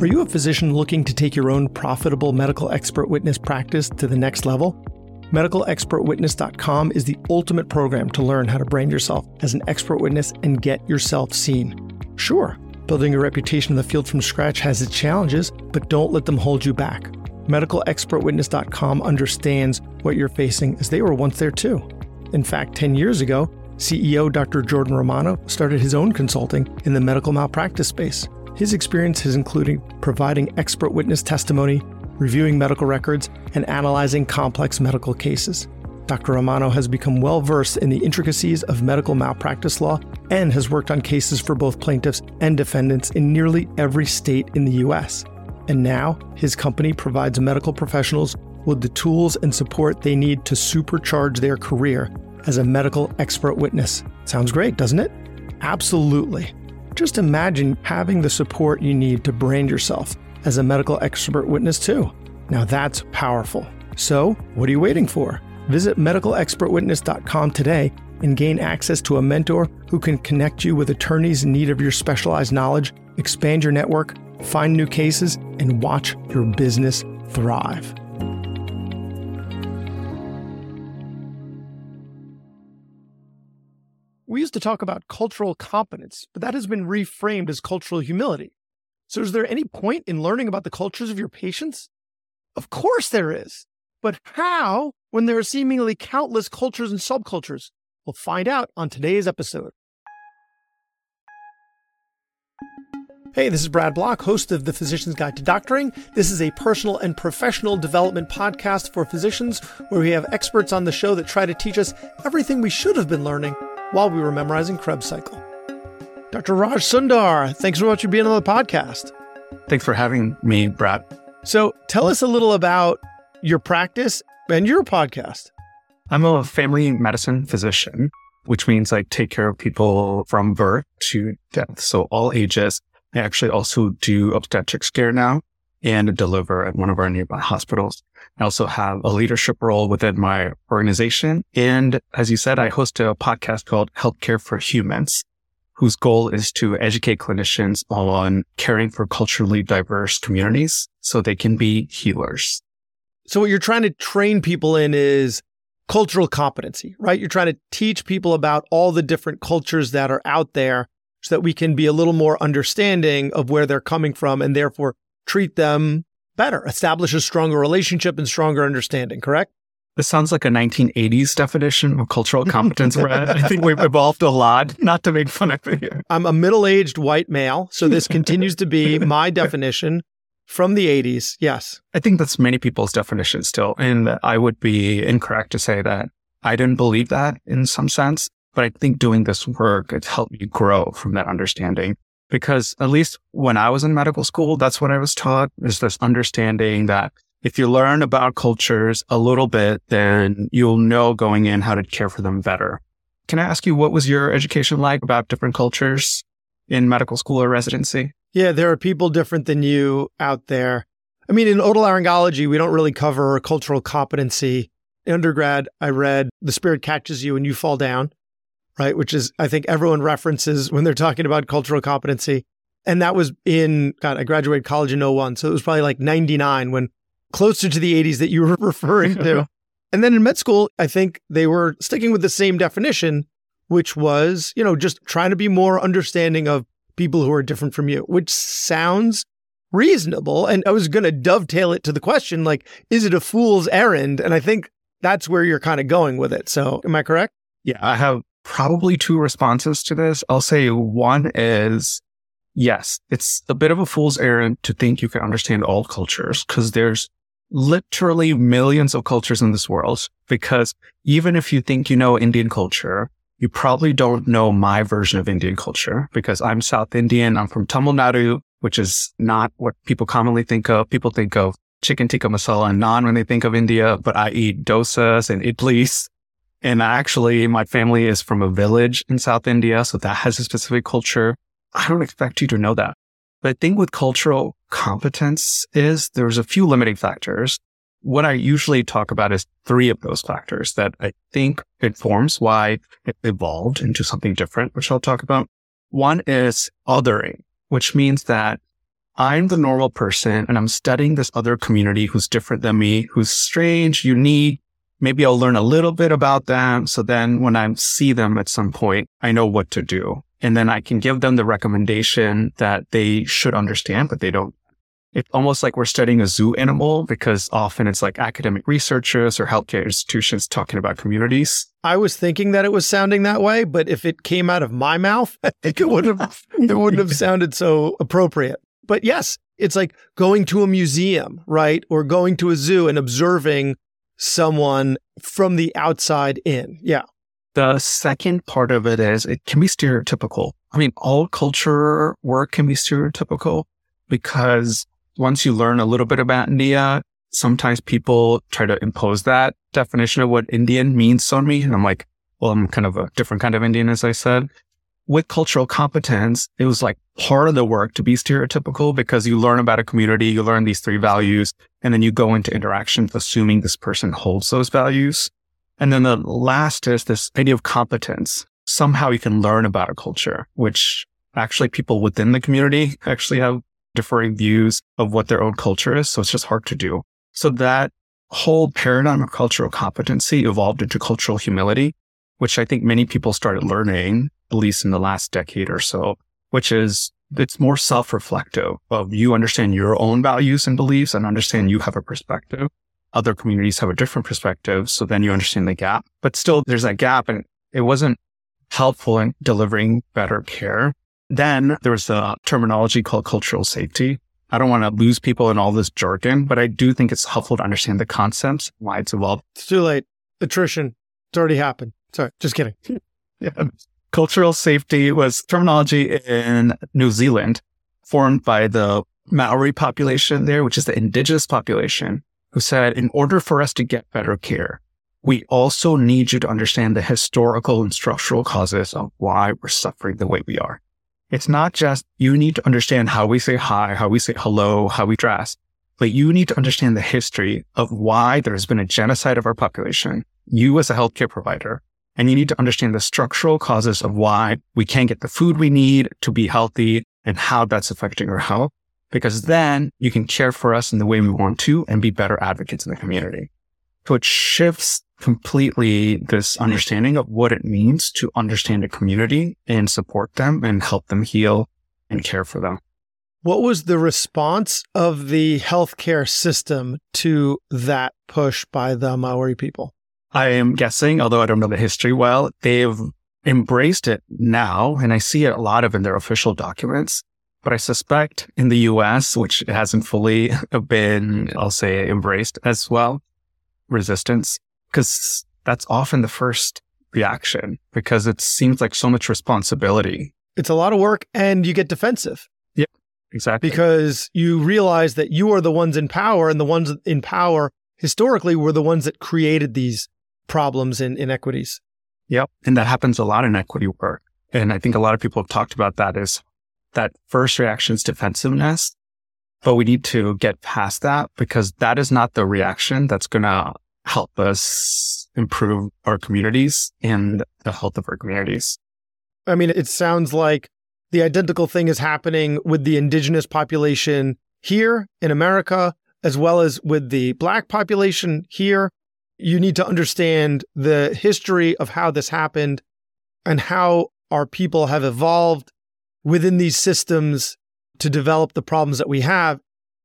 Are you a physician looking to take your own profitable medical expert witness practice to the next level? MedicalExpertWitness.com is the ultimate program to learn how to brand yourself as an expert witness and get yourself seen. Sure, building a reputation in the field from scratch has its challenges, but don't let them hold you back. MedicalExpertWitness.com understands what you're facing as they were once there too. In fact, 10 years ago, CEO Dr. Jordan Romano started his own consulting in the medical malpractice space. His experience has included providing expert witness testimony, reviewing medical records, and analyzing complex medical cases. Dr. Romano has become well versed in the intricacies of medical malpractice law and has worked on cases for both plaintiffs and defendants in nearly every state in the U.S. And now, his company provides medical professionals with the tools and support they need to supercharge their career as a medical expert witness. Sounds great, doesn't it? Absolutely. Just imagine having the support you need to brand yourself as a medical expert witness, too. Now that's powerful. So, what are you waiting for? Visit medicalexpertwitness.com today and gain access to a mentor who can connect you with attorneys in need of your specialized knowledge, expand your network, find new cases, and watch your business thrive. We used to talk about cultural competence, but that has been reframed as cultural humility. So, is there any point in learning about the cultures of your patients? Of course there is. But how when there are seemingly countless cultures and subcultures? We'll find out on today's episode. Hey, this is Brad Block, host of The Physician's Guide to Doctoring. This is a personal and professional development podcast for physicians where we have experts on the show that try to teach us everything we should have been learning while we were memorizing Krebs cycle. Dr. Raj Sundar, thanks so much for being on the podcast. Thanks for having me, Brad. So tell us a little about your practice and your podcast. I'm a family medicine physician, which means I take care of people from birth to death. So all ages. I actually also do obstetrics care now and deliver at one of our nearby hospitals. I also have a leadership role within my organization. And as you said, I host a podcast called Healthcare for Humans, whose goal is to educate clinicians on caring for culturally diverse communities so they can be healers. So what you're trying to train people in is cultural competency, right? You're trying to teach people about all the different cultures that are out there so that we can be a little more understanding of where they're coming from and therefore treat them better, establish a stronger relationship and stronger understanding, correct? This sounds like a 1980s definition of cultural competence, Brad. I think we've evolved a lot, not to make fun of it here. I'm a middle aged white male, so this continues to be my definition from the 80s. Yes. I think that's many people's definition still. And I would be incorrect to say that I didn't believe that in some sense. But I think doing this work, it's helped me grow from that understanding. Because at least when I was in medical school, that's what I was taught is this understanding that if you learn about cultures a little bit, then you'll know going in how to care for them better. Can I ask you, what was your education like about different cultures in medical school or residency? Yeah, there are people different than you out there. I mean, in otolaryngology, we don't really cover cultural competency. In undergrad, I read The Spirit Catches You and You Fall Down, right? Which is, I think everyone references when they're talking about cultural competency. And that was in, God, I graduated college in 01. So it was probably like 99 when closer to the 80s that you were referring to. and then in med school, I think they were sticking with the same definition, which was, you know, just trying to be more understanding of people who are different from you, which sounds reasonable. And I was going to dovetail it to the question, like, is it a fool's errand? And I think that's where you're kind of going with it. So am I correct? Yeah, I have probably two responses to this. I'll say one is yes, it's a bit of a fool's errand to think you can understand all cultures because there's literally millions of cultures in this world. Because even if you think you know Indian culture, you probably don't know my version of Indian culture because I'm South Indian. I'm from Tamil Nadu, which is not what people commonly think of. People think of chicken tikka masala and naan when they think of India, but I eat dosas and idlis. And actually, my family is from a village in South India, so that has a specific culture. I don't expect you to know that. But I think with cultural competence is there's a few limiting factors. What I usually talk about is three of those factors that I think informs why it evolved into something different, which I'll talk about. One is othering, which means that I'm the normal person and I'm studying this other community who's different than me, who's strange, unique. Maybe I'll learn a little bit about them. So then when I see them at some point, I know what to do. And then I can give them the recommendation that they should understand, but they don't. It's almost like we're studying a zoo animal because often it's like academic researchers or healthcare institutions talking about communities. I was thinking that it was sounding that way, but if it came out of my mouth, it would have it wouldn't have sounded so appropriate. But yes, it's like going to a museum, right? Or going to a zoo and observing someone from the outside in. Yeah. The second part of it is it can be stereotypical. I mean, all culture work can be stereotypical because once you learn a little bit about India, sometimes people try to impose that definition of what Indian means on me. And I'm like, well, I'm kind of a different kind of Indian, as I said. With cultural competence, it was like part of the work to be stereotypical because you learn about a community, you learn these three values, and then you go into interactions assuming this person holds those values. And then the last is this idea of competence. Somehow you can learn about a culture, which actually people within the community actually have differing views of what their own culture is. So it's just hard to do. So that whole paradigm of cultural competency evolved into cultural humility, which I think many people started learning, at least in the last decade or so, which is it's more self-reflective of you understand your own values and beliefs and understand you have a perspective. Other communities have a different perspective. So then you understand the gap, but still there's that gap and it wasn't helpful in delivering better care. Then there was a terminology called cultural safety. I don't want to lose people in all this jargon, but I do think it's helpful to understand the concepts, why it's evolved. It's too late. Attrition. It's already happened. Sorry, just kidding. yeah. Cultural safety was terminology in New Zealand formed by the Maori population there, which is the indigenous population, who said, in order for us to get better care, we also need you to understand the historical and structural causes of why we're suffering the way we are. It's not just you need to understand how we say hi, how we say hello, how we dress, but you need to understand the history of why there's been a genocide of our population, you as a healthcare provider. And you need to understand the structural causes of why we can't get the food we need to be healthy and how that's affecting our health. Because then you can care for us in the way we want to and be better advocates in the community. So it shifts completely this understanding of what it means to understand a community and support them and help them heal and care for them. What was the response of the healthcare system to that push by the Maori people? I am guessing, although I don't know the history well, they've embraced it now, and I see it a lot of in their official documents. But I suspect in the US, which hasn't fully been, I'll say, embraced as well, resistance because that's often the first reaction because it seems like so much responsibility. It's a lot of work and you get defensive. Yep, exactly. Because you realize that you are the ones in power and the ones in power historically were the ones that created these problems and inequities. Yep. And that happens a lot in equity work. And I think a lot of people have talked about that is that first reaction is defensiveness, but we need to get past that because that is not the reaction that's going to help us improve our communities and the health of our communities. I mean, it sounds like the identical thing is happening with the indigenous population here in America, as well as with the black population here. You need to understand the history of how this happened and how our people have evolved within these systems to develop the problems that we have.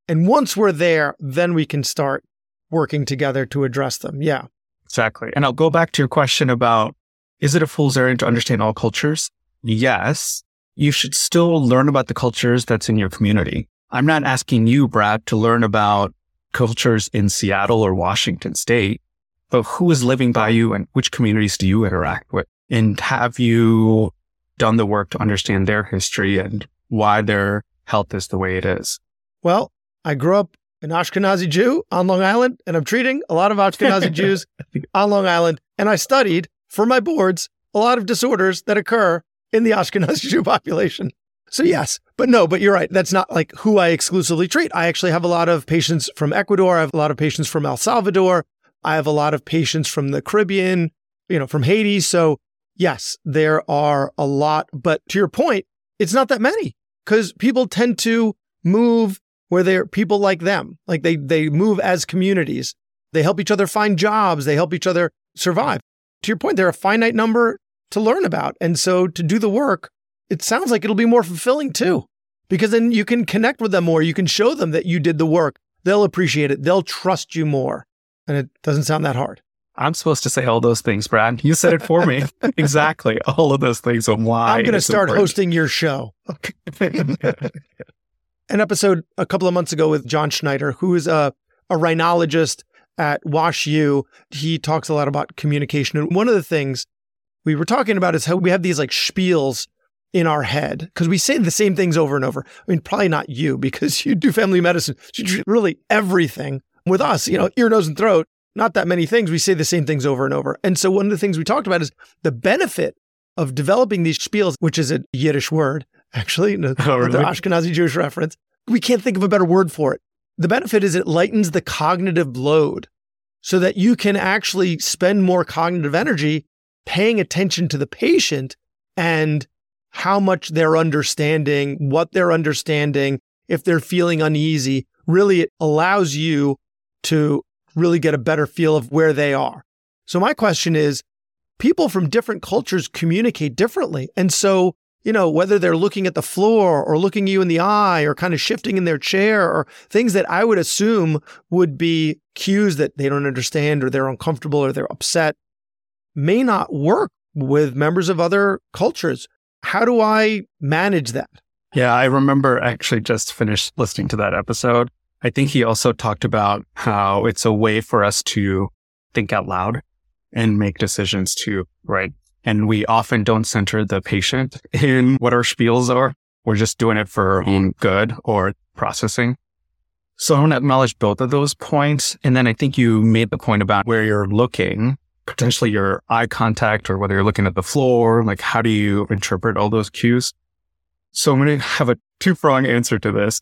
And once we're there, then we can start working together to address them. Yeah. Exactly. And I'll go back to your question about is it a fool's errand to understand all cultures? Yes. You should still learn about the cultures that's in your community. I'm not asking you, Brad, to learn about cultures in Seattle or Washington state, but who is living by you and which communities do you interact with? And have you done the work to understand their history and why their health is the way it is? Well, I grew up an Ashkenazi Jew on Long Island, and I'm treating a lot of Ashkenazi Jews on Long Island. And I studied for my boards a lot of disorders that occur in the Ashkenazi Jew population. So, yes, but no, but you're right. That's not like who I exclusively treat. I actually have a lot of patients from Ecuador. I have a lot of patients from El Salvador. I have a lot of patients from the Caribbean, you know, from Haiti. So, yes, there are a lot. But to your point, it's not that many because people tend to move where they're people like them. Like they they move as communities. They help each other find jobs, they help each other survive. To your point, they're a finite number to learn about. And so to do the work, it sounds like it'll be more fulfilling too. Because then you can connect with them more. You can show them that you did the work. They'll appreciate it. They'll trust you more. And it doesn't sound that hard. I'm supposed to say all those things, Brad. You said it for me. exactly. All of those things and why. I'm going to start important. hosting your show. An episode a couple of months ago with John Schneider, who is a, a rhinologist at Wash U. He talks a lot about communication. And one of the things we were talking about is how we have these like spiels in our head because we say the same things over and over. I mean, probably not you because you do family medicine. You do really everything with us, you know, ear, nose, and throat not that many things. We say the same things over and over. And so one of the things we talked about is the benefit of developing these spiels, which is a Yiddish word, actually, oh, really? the Ashkenazi Jewish reference. We can't think of a better word for it. The benefit is it lightens the cognitive load so that you can actually spend more cognitive energy paying attention to the patient and how much they're understanding, what they're understanding, if they're feeling uneasy. Really, it allows you to really get a better feel of where they are. So my question is, people from different cultures communicate differently. And so, you know, whether they're looking at the floor or looking you in the eye or kind of shifting in their chair or things that I would assume would be cues that they don't understand or they're uncomfortable or they're upset may not work with members of other cultures. How do I manage that? Yeah, I remember actually just finished listening to that episode I think he also talked about how it's a way for us to think out loud and make decisions too, right? And we often don't center the patient in what our spiels are. We're just doing it for our own good or processing. So I want to acknowledge both of those points. And then I think you made the point about where you're looking, potentially your eye contact or whether you're looking at the floor, like how do you interpret all those cues? So I'm going to have a two prong answer to this.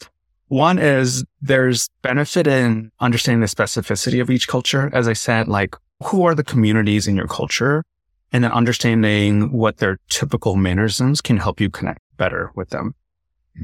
One is there's benefit in understanding the specificity of each culture. As I said, like who are the communities in your culture? And then understanding what their typical mannerisms can help you connect better with them.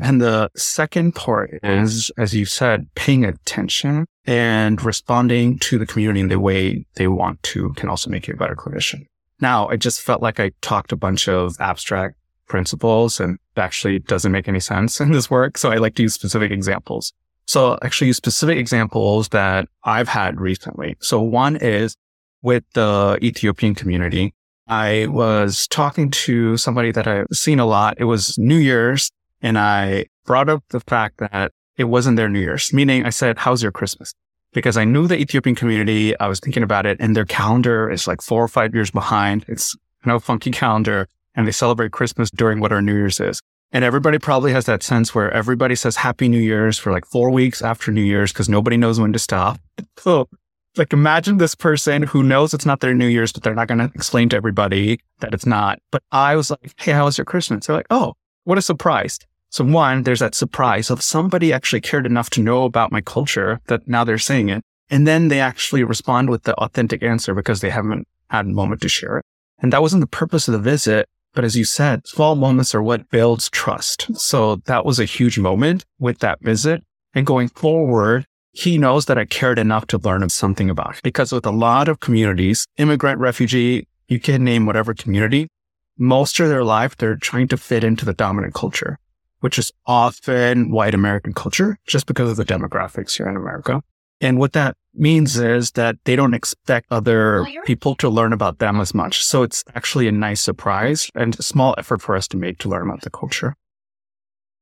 And the second part is, as you said, paying attention and responding to the community in the way they want to can also make you a better clinician. Now, I just felt like I talked a bunch of abstract principles and actually doesn't make any sense in this work. So I like to use specific examples. So I'll actually use specific examples that I've had recently. So one is with the Ethiopian community. I was talking to somebody that I've seen a lot. It was New Year's and I brought up the fact that it wasn't their New Year's, meaning I said, how's your Christmas? Because I knew the Ethiopian community. I was thinking about it and their calendar is like four or five years behind. It's no funky calendar and they celebrate Christmas during what our New Year's is. And everybody probably has that sense where everybody says Happy New Year's for like four weeks after New Year's because nobody knows when to stop. So, like, imagine this person who knows it's not their New Year's, but they're not going to explain to everybody that it's not. But I was like, Hey, how was your Christmas? They're like, Oh, what a surprise. So, one, there's that surprise of somebody actually cared enough to know about my culture that now they're saying it. And then they actually respond with the authentic answer because they haven't had a moment to share it. And that wasn't the purpose of the visit. But as you said, small moments are what builds trust. So that was a huge moment with that visit. And going forward, he knows that I cared enough to learn something about it. Because with a lot of communities, immigrant, refugee, you can name whatever community, most of their life, they're trying to fit into the dominant culture, which is often white American culture just because of the demographics here in America. And what that means is that they don't expect other people to learn about them as much. So it's actually a nice surprise and a small effort for us to make to learn about the culture.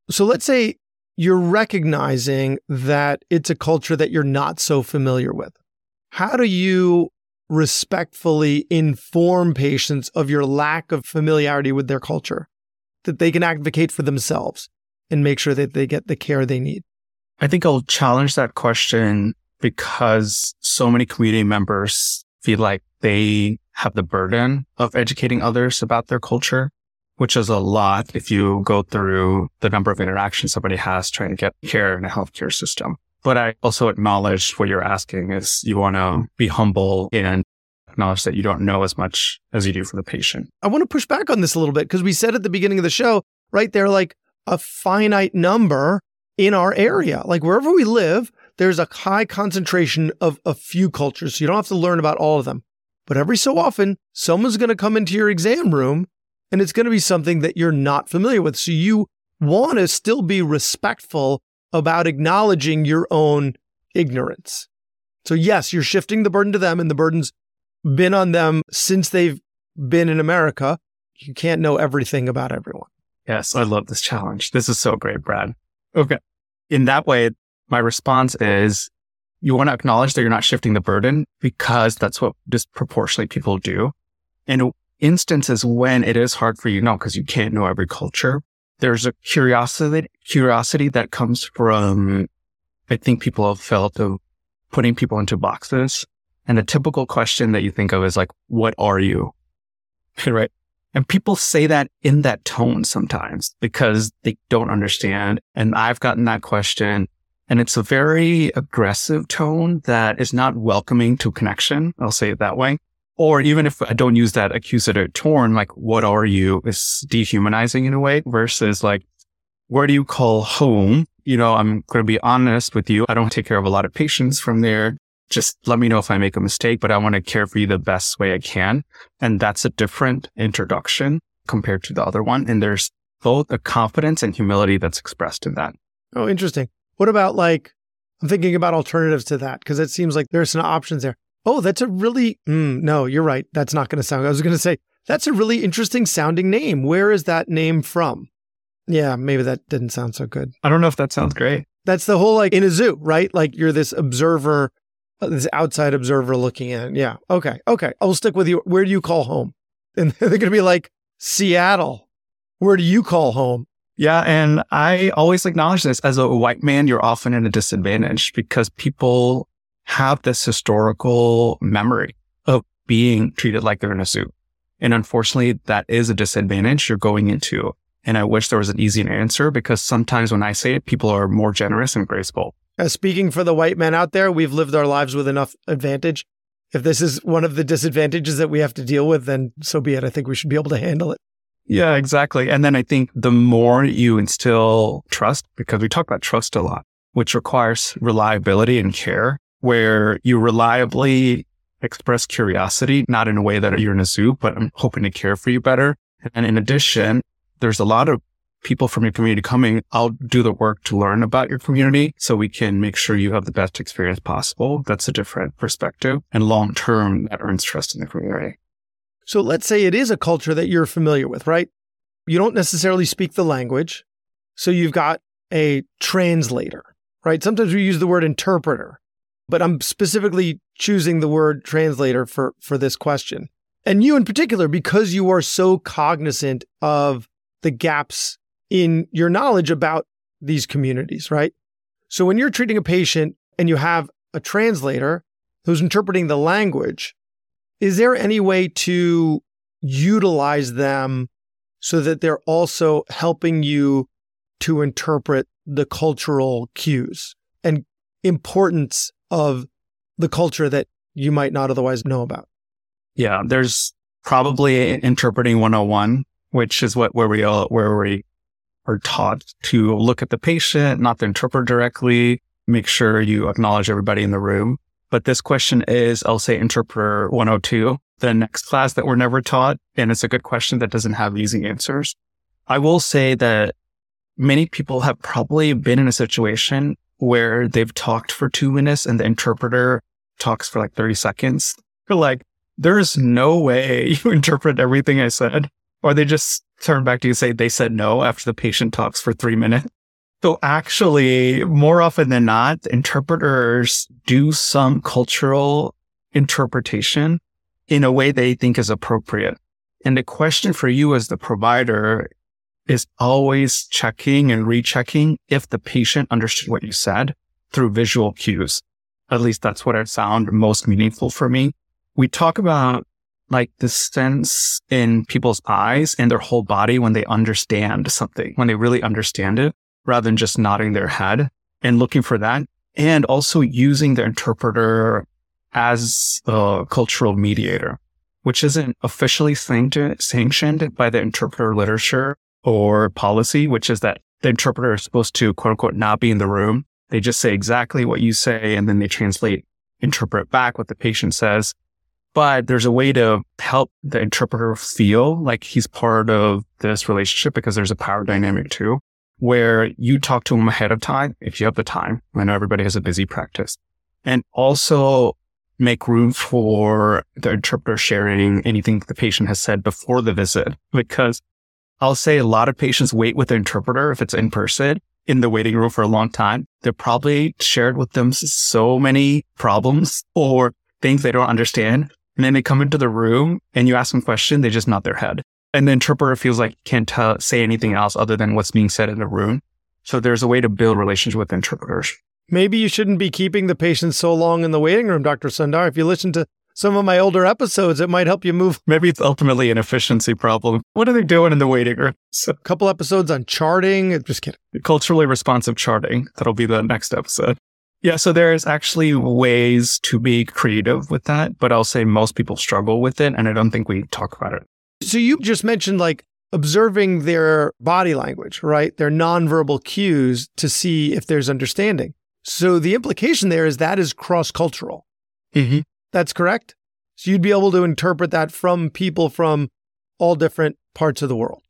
So let's say you're recognizing that it's a culture that you're not so familiar with. How do you respectfully inform patients of your lack of familiarity with their culture that they can advocate for themselves and make sure that they get the care they need? I think I'll challenge that question because so many community members feel like they have the burden of educating others about their culture, which is a lot if you go through the number of interactions somebody has trying to get care in a healthcare system. But I also acknowledge what you're asking is you want to be humble and acknowledge that you don't know as much as you do for the patient. I want to push back on this a little bit because we said at the beginning of the show, right? They're like a finite number in our area. Like wherever we live, there's a high concentration of a few cultures. So you don't have to learn about all of them. But every so often, someone's going to come into your exam room and it's going to be something that you're not familiar with. So you want to still be respectful about acknowledging your own ignorance. So, yes, you're shifting the burden to them, and the burden's been on them since they've been in America. You can't know everything about everyone. Yes, I love this challenge. This is so great, Brad. Okay. In that way, my response is you want to acknowledge that you're not shifting the burden because that's what disproportionately people do. In instances when it is hard for you, no, because you can't know every culture. There's a curiosity, curiosity that comes from, I think people have felt of putting people into boxes. And the typical question that you think of is like, what are you? right. And people say that in that tone sometimes because they don't understand. And I've gotten that question and it's a very aggressive tone that is not welcoming to connection. I'll say it that way. Or even if I don't use that accusative tone, like, what are you is dehumanizing in a way versus like, where do you call home? You know, I'm going to be honest with you. I don't take care of a lot of patients from there. Just let me know if I make a mistake, but I want to care for you the best way I can. And that's a different introduction compared to the other one. And there's both a confidence and humility that's expressed in that. Oh, interesting. What about like, I'm thinking about alternatives to that because it seems like there's some options there. Oh, that's a really, mm, no, you're right. That's not going to sound, I was going to say, that's a really interesting sounding name. Where is that name from? Yeah, maybe that didn't sound so good. I don't know if that sounds great. That's the whole like in a zoo, right? Like you're this observer, uh, this outside observer looking in. Yeah. Okay. Okay. I'll stick with you. Where do you call home? And they're going to be like, Seattle. Where do you call home? Yeah. And I always acknowledge this as a white man, you're often in a disadvantage because people have this historical memory of being treated like they're in a zoo. And unfortunately, that is a disadvantage you're going into. And I wish there was an easy answer because sometimes when I say it, people are more generous and graceful. As speaking for the white men out there, we've lived our lives with enough advantage. If this is one of the disadvantages that we have to deal with, then so be it. I think we should be able to handle it. Yeah, exactly. And then I think the more you instill trust, because we talk about trust a lot, which requires reliability and care, where you reliably express curiosity, not in a way that you're in a zoo, but I'm hoping to care for you better. And in addition, there's a lot of people from your community coming. I'll do the work to learn about your community so we can make sure you have the best experience possible. That's a different perspective and long term that earns trust in the community. So let's say it is a culture that you're familiar with, right? You don't necessarily speak the language. So you've got a translator, right? Sometimes we use the word interpreter but I'm specifically choosing the word translator for, for this question. And you in particular, because you are so cognizant of the gaps in your knowledge about these communities, right? So when you're treating a patient and you have a translator who's interpreting the language, is there any way to utilize them so that they're also helping you to interpret the cultural cues and importance of the culture that you might not otherwise know about? Yeah, there's probably interpreting 101, which is what where we all where we are taught to look at the patient, not to interpret directly, make sure you acknowledge everybody in the room. But this question is, I'll say interpreter 102, the next class that we're never taught. And it's a good question that doesn't have easy answers. I will say that many people have probably been in a situation where they've talked for two minutes and the interpreter talks for like 30 seconds. They're like, there's no way you interpret everything I said. Or they just turn back to you and say they said no after the patient talks for three minutes. So actually, more often than not, interpreters do some cultural interpretation in a way they think is appropriate. And the question for you as the provider is always checking and rechecking if the patient understood what you said through visual cues. At least that's what I found most meaningful for me. We talk about like the sense in people's eyes and their whole body when they understand something, when they really understand it, rather than just nodding their head and looking for that. And also using the interpreter as a cultural mediator, which isn't officially sanctioned by the interpreter literature or policy, which is that the interpreter is supposed to quote unquote not be in the room. They just say exactly what you say and then they translate, interpret back what the patient says. But there's a way to help the interpreter feel like he's part of this relationship because there's a power dynamic too, where you talk to them ahead of time if you have the time. I know everybody has a busy practice and also make room for the interpreter sharing anything the patient has said before the visit because I'll say a lot of patients wait with the interpreter if it's in person in the waiting room for a long time. They're probably shared with them so many problems or things they don't understand. And then they come into the room and you ask them a question, they just nod their head. And the interpreter feels like can't tell, say anything else other than what's being said in the room. So there's a way to build relationship with interpreters. Maybe you shouldn't be keeping the patients so long in the waiting room, Dr. Sundar. If you listen to some of my older episodes, it might help you move. Maybe it's ultimately an efficiency problem. What are they doing in the waiting room? So, a couple episodes on charting. Just kidding. Culturally responsive charting. That'll be the next episode. Yeah, so there's actually ways to be creative with that, but I'll say most people struggle with it, and I don't think we talk about it. So you just mentioned like observing their body language, right? Their nonverbal cues to see if there's understanding. So the implication there is that is cross cultural. Mm-hmm. That's correct. So you'd be able to interpret that from people from all different parts of the world.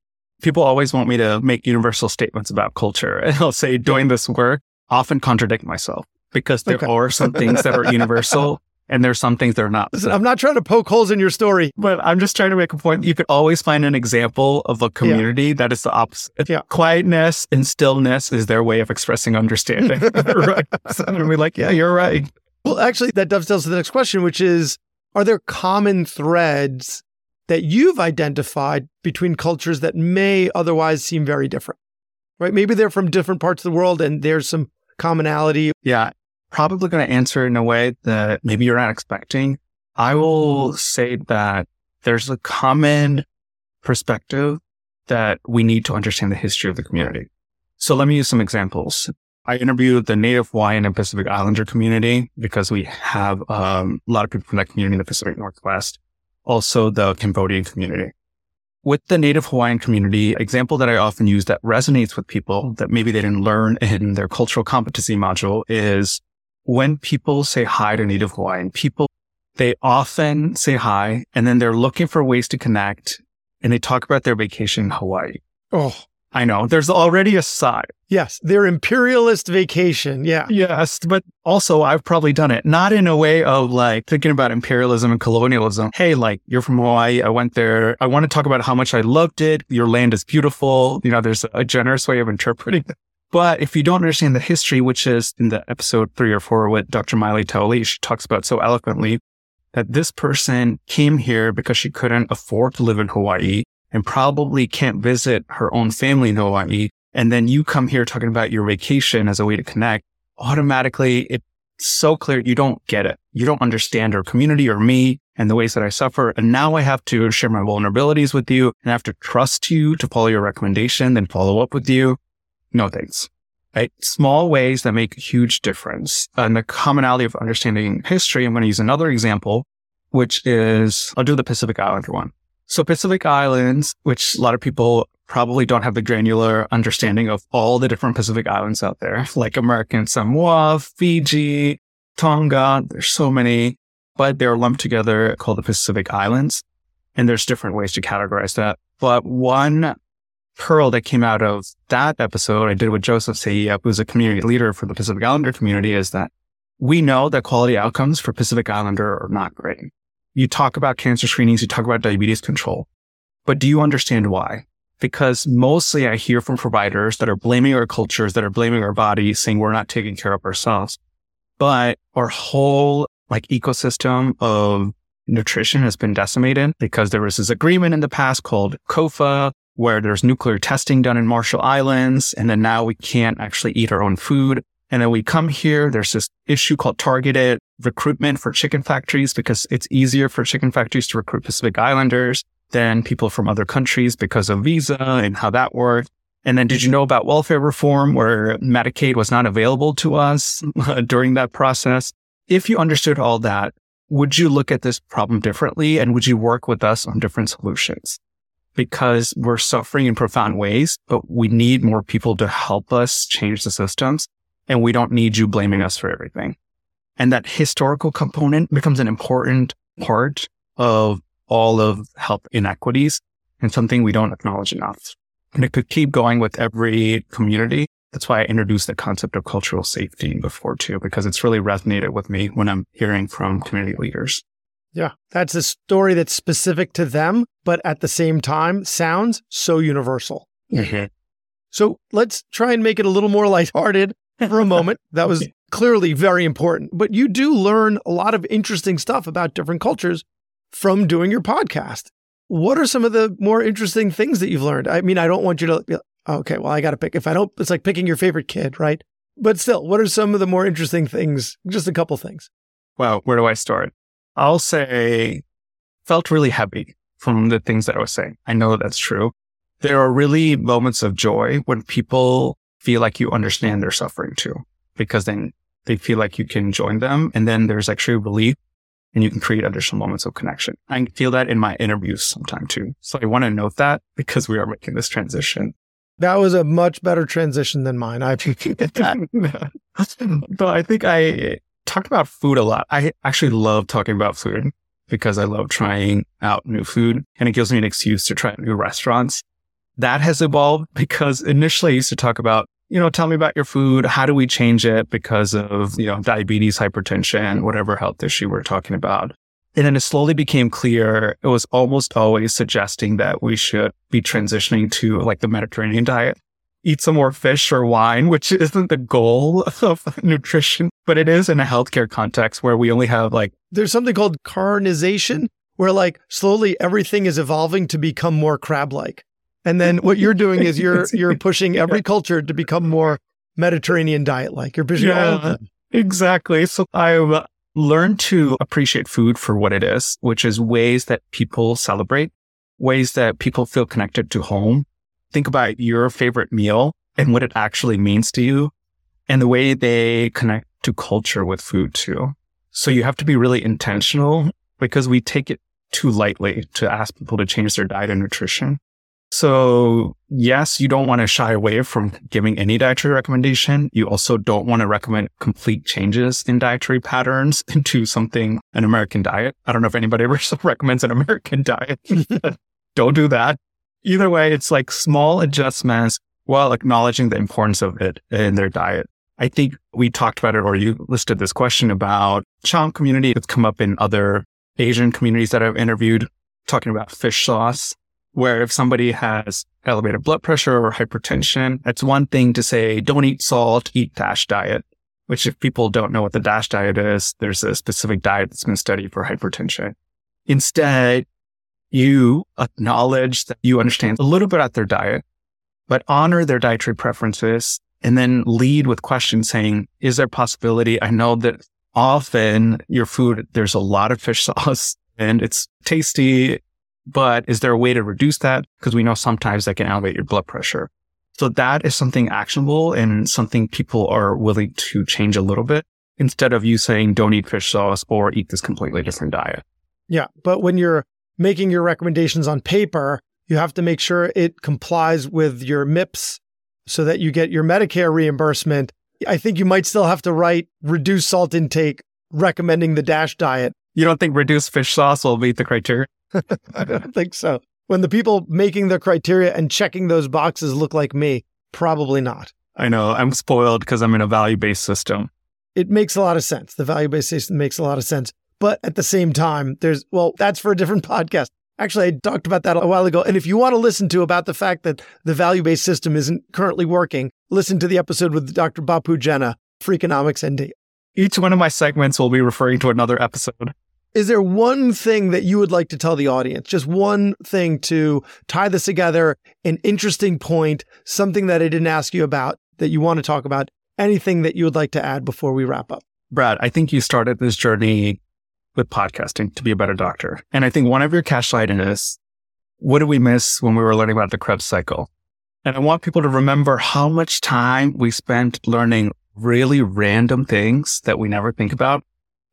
People always want me to make universal statements about culture. And I'll say, doing this work, often contradict myself because there okay. are some things that are universal and there's some things that are not. Listen, I'm not trying to poke holes in your story, but I'm just trying to make a point. You could always find an example of a community yeah. that is the opposite. Yeah. Quietness and stillness is their way of expressing understanding. right. So I'm be like, yeah, you're right. Well, actually, that dovetails to the next question, which is Are there common threads that you've identified between cultures that may otherwise seem very different? Right? Maybe they're from different parts of the world and there's some commonality. Yeah. Probably going to answer in a way that maybe you're not expecting. I will say that there's a common perspective that we need to understand the history of the community. So let me use some examples. I interviewed the Native Hawaiian and Pacific Islander community because we have um, a lot of people from that community in the Pacific Northwest. Also the Cambodian community. With the Native Hawaiian community, example that I often use that resonates with people that maybe they didn't learn in their cultural competency module is when people say hi to Native Hawaiian people, they often say hi and then they're looking for ways to connect and they talk about their vacation in Hawaii. Oh, I know there's already a side. Yes, their imperialist vacation. Yeah. Yes, but also I've probably done it not in a way of like thinking about imperialism and colonialism. Hey, like you're from Hawaii. I went there. I want to talk about how much I loved it. Your land is beautiful. You know, there's a generous way of interpreting it. But if you don't understand the history, which is in the episode three or four with Dr. Miley Tauli, she talks about so eloquently that this person came here because she couldn't afford to live in Hawaii and probably can't visit her own family in Hawaii. And then you come here talking about your vacation as a way to connect. Automatically, it's so clear you don't get it. You don't understand our community or me and the ways that I suffer. And now I have to share my vulnerabilities with you and I have to trust you to follow your recommendation, then follow up with you. No thanks. Right? Small ways that make a huge difference. And the commonality of understanding history, I'm going to use another example, which is I'll do the Pacific Islander one. So Pacific Islands, which a lot of people probably don't have the granular understanding of all the different Pacific Islands out there, like American Samoa, Fiji, Tonga. There's so many, but they're lumped together called the Pacific Islands. And there's different ways to categorize that. But one pearl that came out of that episode I did with Joseph Seia, who's a community leader for the Pacific Islander community, is that we know that quality outcomes for Pacific Islander are not great. You talk about cancer screenings, you talk about diabetes control, but do you understand why? Because mostly I hear from providers that are blaming our cultures, that are blaming our bodies, saying we're not taking care of ourselves. But our whole like ecosystem of nutrition has been decimated because there was this agreement in the past called COFA, where there's nuclear testing done in Marshall Islands. And then now we can't actually eat our own food. And then we come here, there's this issue called targeted recruitment for chicken factories because it's easier for chicken factories to recruit Pacific Islanders than people from other countries because of visa and how that worked. And then did you know about welfare reform where Medicaid was not available to us during that process? If you understood all that, would you look at this problem differently and would you work with us on different solutions? Because we're suffering in profound ways, but we need more people to help us change the systems. And we don't need you blaming us for everything. And that historical component becomes an important part of all of health inequities and something we don't acknowledge enough. And it could keep going with every community. That's why I introduced the concept of cultural safety before too, because it's really resonated with me when I'm hearing from community leaders. Yeah, that's a story that's specific to them, but at the same time sounds so universal. Mm-hmm. So let's try and make it a little more lighthearted for a moment. That was clearly very important, but you do learn a lot of interesting stuff about different cultures from doing your podcast. What are some of the more interesting things that you've learned? I mean, I don't want you to, be okay, well, I got to pick. If I don't, it's like picking your favorite kid, right? But still, what are some of the more interesting things? Just a couple things. Well, where do I start? I'll say felt really heavy from the things that I was saying. I know that's true. There are really moments of joy when people feel like you understand their suffering too, because then they feel like you can join them. And then there's actually relief and you can create additional moments of connection. I feel that in my interviews sometime too. So I want to note that because we are making this transition. That was a much better transition than mine. I appreciate that. but I think I talked about food a lot. I actually love talking about food because I love trying out new food and it gives me an excuse to try new restaurants. That has evolved because initially I used to talk about, you know, tell me about your food. How do we change it because of, you know, diabetes, hypertension, whatever health issue we're talking about. And then it slowly became clear it was almost always suggesting that we should be transitioning to like the Mediterranean diet eat some more fish or wine, which isn't the goal of nutrition, but it is in a healthcare context where we only have like. There's something called carcinization, where like slowly everything is evolving to become more crab like. And then what you're doing is you're you're pushing every culture to become more Mediterranean diet like. You're pushing yeah, exactly. So I've learned to appreciate food for what it is, which is ways that people celebrate, ways that people feel connected to home, think about your favorite meal and what it actually means to you and the way they connect to culture with food too. So you have to be really intentional because we take it too lightly to ask people to change their diet and nutrition. So yes, you don't want to shy away from giving any dietary recommendation. You also don't want to recommend complete changes in dietary patterns into something, an American diet. I don't know if anybody ever recommends an American diet. don't do that either way, it's like small adjustments while acknowledging the importance of it in their diet. I think we talked about it, or you listed this question about Cham community. It's come up in other Asian communities that I've interviewed talking about fish sauce, where if somebody has elevated blood pressure or hypertension, it's one thing to say, don't eat salt, eat DASH diet, which if people don't know what the DASH diet is, there's a specific diet that's been studied for hypertension. Instead, you acknowledge that you understand a little bit about their diet, but honor their dietary preferences and then lead with questions saying, is there possibility? I know that often your food, there's a lot of fish sauce and it's tasty, but is there a way to reduce that? Because we know sometimes that can elevate your blood pressure. So that is something actionable and something people are willing to change a little bit instead of you saying don't eat fish sauce or eat this completely different diet. Yeah. But when you're making your recommendations on paper, you have to make sure it complies with your MIPS so that you get your Medicare reimbursement. I think you might still have to write reduce salt intake recommending the DASH diet. You don't think reduced fish sauce will meet the criteria? I don't think so. When the people making the criteria and checking those boxes look like me, probably not. I know. I'm spoiled because I'm in a value based system. It makes a lot of sense. The value based system makes a lot of sense. But at the same time, there's, well, that's for a different podcast. Actually, I talked about that a while ago. And if you want to listen to about the fact that the value based system isn't currently working, listen to the episode with Dr. Bapu Jena, Freakonomics MD. Each one of my segments will be referring to another episode. Is there one thing that you would like to tell the audience? Just one thing to tie this together, an interesting point, something that I didn't ask you about that you want to talk about, anything that you would like to add before we wrap up? Brad, I think you started this journey with podcasting to be a better doctor. And I think one of your cash line is what did we miss when we were learning about the Krebs cycle? And I want people to remember how much time we spent learning really random things that we never think about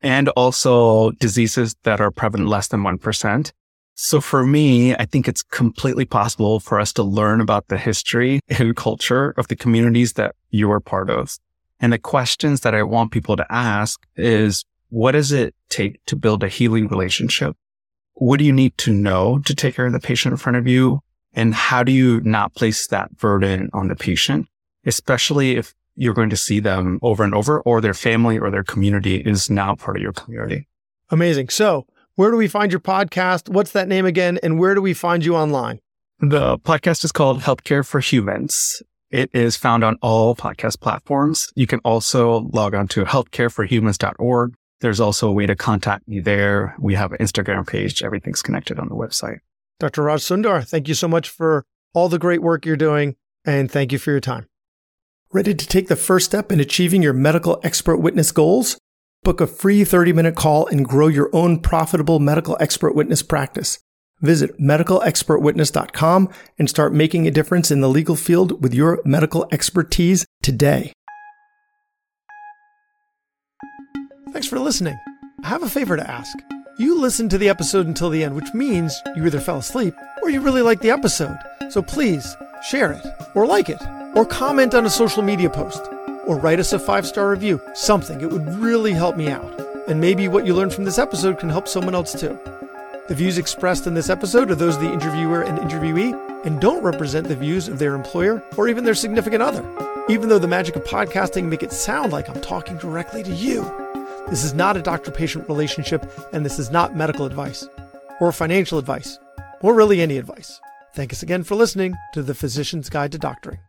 and also diseases that are prevalent less than 1%. So for me, I think it's completely possible for us to learn about the history and culture of the communities that you are part of. And the questions that I want people to ask is, what is it take to build a healing relationship? What do you need to know to take care of the patient in front of you? And how do you not place that burden on the patient, especially if you're going to see them over and over or their family or their community is now part of your community. Amazing. So where do we find your podcast? What's that name again? And where do we find you online? The podcast is called Healthcare for Humans. It is found on all podcast platforms. You can also log on to healthcareforhumans.org. There's also a way to contact me there. We have an Instagram page. Everything's connected on the website. Dr. Raj Sundar, thank you so much for all the great work you're doing. And thank you for your time. Ready to take the first step in achieving your medical expert witness goals? Book a free 30 minute call and grow your own profitable medical expert witness practice. Visit medicalexpertwitness.com and start making a difference in the legal field with your medical expertise today. Thanks for listening. I have a favor to ask. You listened to the episode until the end, which means you either fell asleep or you really liked the episode. So please share it or like it or comment on a social media post, or write us a five star review. Something. It would really help me out. And maybe what you learned from this episode can help someone else too. The views expressed in this episode are those of the interviewer and interviewee and don't represent the views of their employer or even their significant other. Even though the magic of podcasting make it sound like I'm talking directly to you. This is not a doctor patient relationship and this is not medical advice or financial advice or really any advice. Thank us again for listening to the Physician's Guide to Doctoring.